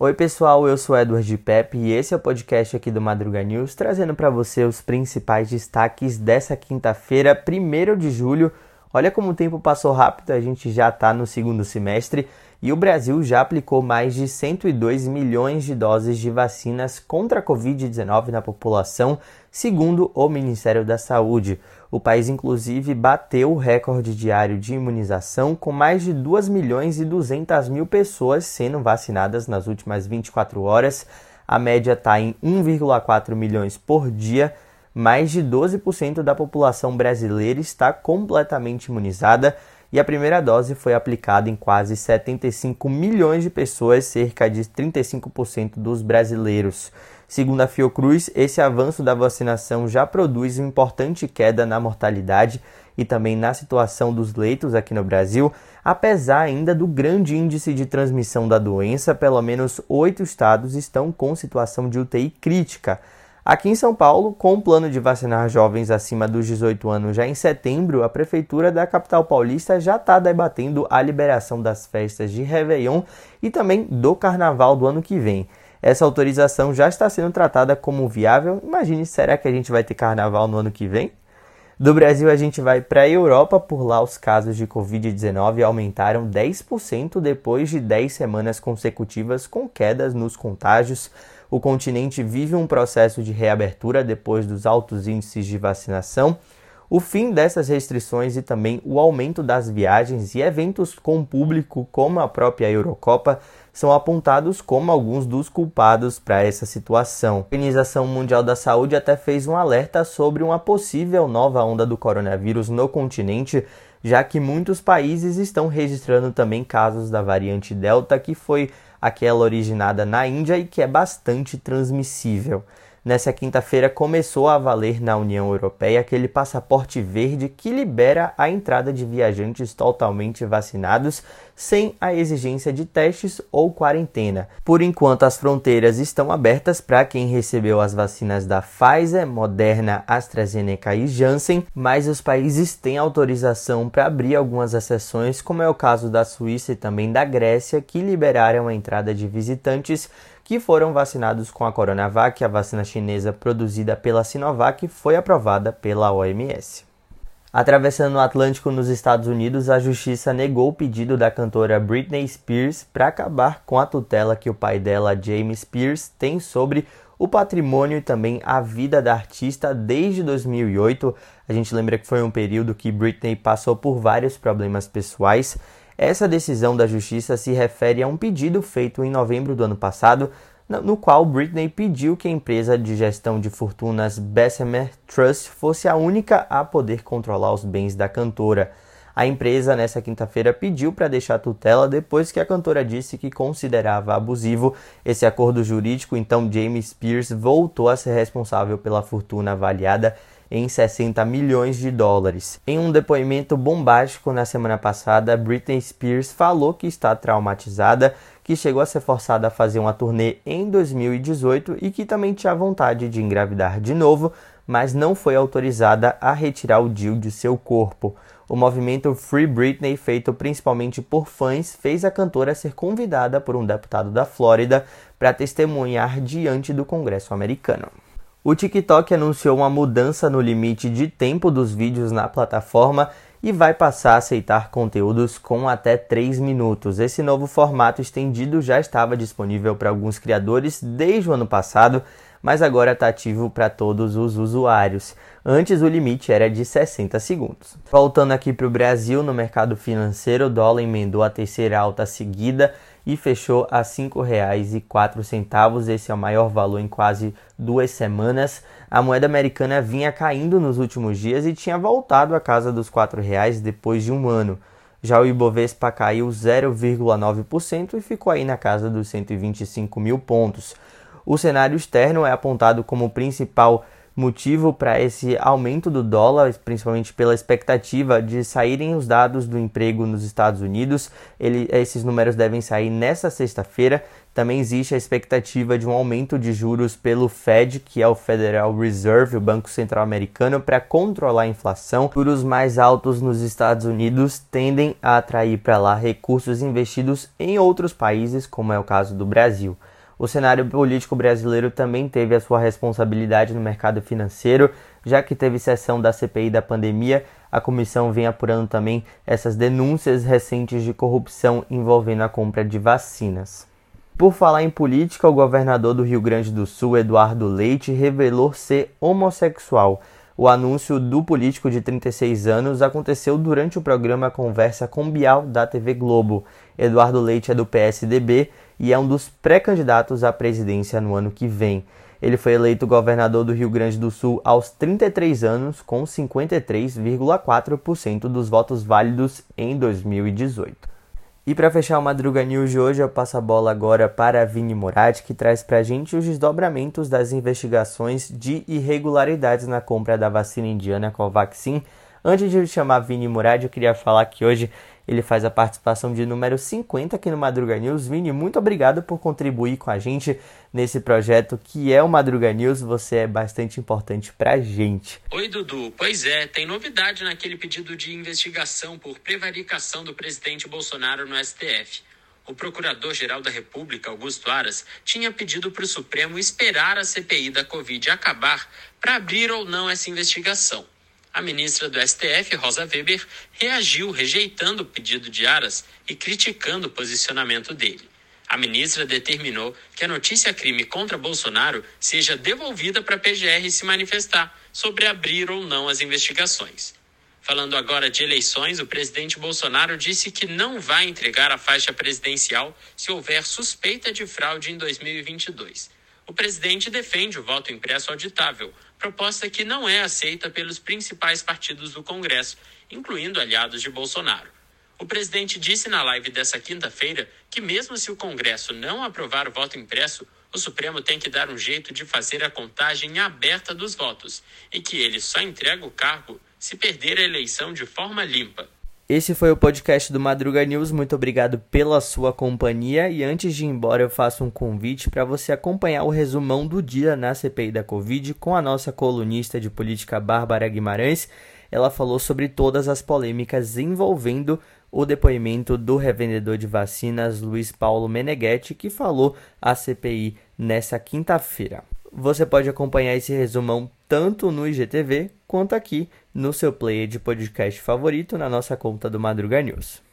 Oi pessoal, eu sou Edward Pepe e esse é o podcast aqui do Madruga News, trazendo para você os principais destaques dessa quinta-feira, 1 de julho. Olha como o tempo passou rápido, a gente já está no segundo semestre e o Brasil já aplicou mais de 102 milhões de doses de vacinas contra a Covid-19 na população, segundo o Ministério da Saúde. O país, inclusive, bateu o recorde diário de imunização, com mais de 2 milhões e 200 mil pessoas sendo vacinadas nas últimas 24 horas. A média está em 1,4 milhões por dia. Mais de 12% da população brasileira está completamente imunizada e a primeira dose foi aplicada em quase 75 milhões de pessoas, cerca de 35% dos brasileiros. Segundo a Fiocruz, esse avanço da vacinação já produz uma importante queda na mortalidade e também na situação dos leitos aqui no Brasil, apesar ainda do grande índice de transmissão da doença, pelo menos oito estados estão com situação de UTI crítica. Aqui em São Paulo, com o plano de vacinar jovens acima dos 18 anos já em setembro, a Prefeitura da capital paulista já está debatendo a liberação das festas de Réveillon e também do Carnaval do ano que vem essa autorização já está sendo tratada como viável. Imagine, será que a gente vai ter carnaval no ano que vem? Do Brasil, a gente vai para a Europa, por lá os casos de Covid-19 aumentaram 10% depois de 10 semanas consecutivas com quedas nos contágios. O continente vive um processo de reabertura depois dos altos índices de vacinação. O fim dessas restrições e também o aumento das viagens e eventos com público, como a própria Eurocopa, são apontados como alguns dos culpados para essa situação. A Organização Mundial da Saúde até fez um alerta sobre uma possível nova onda do coronavírus no continente, já que muitos países estão registrando também casos da variante Delta, que foi aquela originada na Índia e que é bastante transmissível. Nessa quinta-feira começou a valer na União Europeia aquele passaporte verde que libera a entrada de viajantes totalmente vacinados sem a exigência de testes ou quarentena. Por enquanto, as fronteiras estão abertas para quem recebeu as vacinas da Pfizer, Moderna, AstraZeneca e Janssen, mas os países têm autorização para abrir algumas exceções, como é o caso da Suíça e também da Grécia, que liberaram a entrada de visitantes que foram vacinados com a Coronavac, a vacina chinesa produzida pela Sinovac, foi aprovada pela OMS. Atravessando o Atlântico nos Estados Unidos, a justiça negou o pedido da cantora Britney Spears para acabar com a tutela que o pai dela, James Spears, tem sobre o patrimônio e também a vida da artista desde 2008. A gente lembra que foi um período que Britney passou por vários problemas pessoais essa decisão da justiça se refere a um pedido feito em novembro do ano passado, no qual Britney pediu que a empresa de gestão de fortunas Bessemer Trust fosse a única a poder controlar os bens da cantora. A empresa, nessa quinta-feira, pediu para deixar a tutela depois que a cantora disse que considerava abusivo esse acordo jurídico, então James Spears voltou a ser responsável pela fortuna avaliada em 60 milhões de dólares. Em um depoimento bombástico na semana passada, Britney Spears falou que está traumatizada, que chegou a ser forçada a fazer uma turnê em 2018 e que também tinha vontade de engravidar de novo, mas não foi autorizada a retirar o DIU de seu corpo. O movimento Free Britney, feito principalmente por fãs, fez a cantora ser convidada por um deputado da Flórida para testemunhar diante do Congresso americano. O TikTok anunciou uma mudança no limite de tempo dos vídeos na plataforma e vai passar a aceitar conteúdos com até 3 minutos. Esse novo formato estendido já estava disponível para alguns criadores desde o ano passado, mas agora está ativo para todos os usuários. Antes o limite era de 60 segundos. Voltando aqui para o Brasil, no mercado financeiro, o dólar emendou a terceira alta seguida e fechou a R$ 5,04. Esse é o maior valor em quase duas semanas. A moeda americana vinha caindo nos últimos dias e tinha voltado à casa dos R$ reais depois de um ano. Já o Ibovespa caiu 0,9% e ficou aí na casa dos 125 mil pontos. O cenário externo é apontado como principal motivo para esse aumento do dólar, principalmente pela expectativa de saírem os dados do emprego nos Estados Unidos. Ele, esses números devem sair nesta sexta-feira. Também existe a expectativa de um aumento de juros pelo Fed, que é o Federal Reserve, o Banco Central Americano, para controlar a inflação. Juros mais altos nos Estados Unidos tendem a atrair para lá recursos investidos em outros países, como é o caso do Brasil. O cenário político brasileiro também teve a sua responsabilidade no mercado financeiro, já que teve sessão da CPI da pandemia. A comissão vem apurando também essas denúncias recentes de corrupção envolvendo a compra de vacinas. Por falar em política, o governador do Rio Grande do Sul, Eduardo Leite, revelou ser homossexual. O anúncio do político de 36 anos aconteceu durante o programa Conversa com Bial da TV Globo. Eduardo Leite é do PSDB e é um dos pré-candidatos à presidência no ano que vem. Ele foi eleito governador do Rio Grande do Sul aos 33 anos, com 53,4% dos votos válidos em 2018. E para fechar o Madruga News de hoje, eu passo a bola agora para Vini Moratti, que traz para a gente os desdobramentos das investigações de irregularidades na compra da vacina indiana Covaxin. Antes de chamar Vini Murad, eu queria falar que hoje ele faz a participação de número 50 aqui no Madruga News. Vini, muito obrigado por contribuir com a gente nesse projeto que é o Madruga News. Você é bastante importante pra gente. Oi, Dudu. Pois é, tem novidade naquele pedido de investigação por prevaricação do presidente Bolsonaro no STF. O Procurador-Geral da República, Augusto Aras, tinha pedido para o Supremo esperar a CPI da Covid acabar para abrir ou não essa investigação. A ministra do STF, Rosa Weber, reagiu rejeitando o pedido de Aras e criticando o posicionamento dele. A ministra determinou que a notícia crime contra Bolsonaro seja devolvida para a PGR se manifestar sobre abrir ou não as investigações. Falando agora de eleições, o presidente Bolsonaro disse que não vai entregar a faixa presidencial se houver suspeita de fraude em 2022. O presidente defende o voto impresso auditável, proposta que não é aceita pelos principais partidos do Congresso, incluindo aliados de Bolsonaro. O presidente disse na live dessa quinta-feira que, mesmo se o Congresso não aprovar o voto impresso, o Supremo tem que dar um jeito de fazer a contagem aberta dos votos e que ele só entrega o cargo se perder a eleição de forma limpa. Esse foi o podcast do Madruga News. Muito obrigado pela sua companhia. E antes de ir embora, eu faço um convite para você acompanhar o resumão do dia na CPI da Covid com a nossa colunista de política Bárbara Guimarães. Ela falou sobre todas as polêmicas envolvendo o depoimento do revendedor de vacinas Luiz Paulo Meneghetti, que falou à CPI nessa quinta-feira. Você pode acompanhar esse resumão tanto no IGTV quanto aqui no seu player de podcast favorito na nossa conta do Madruga News.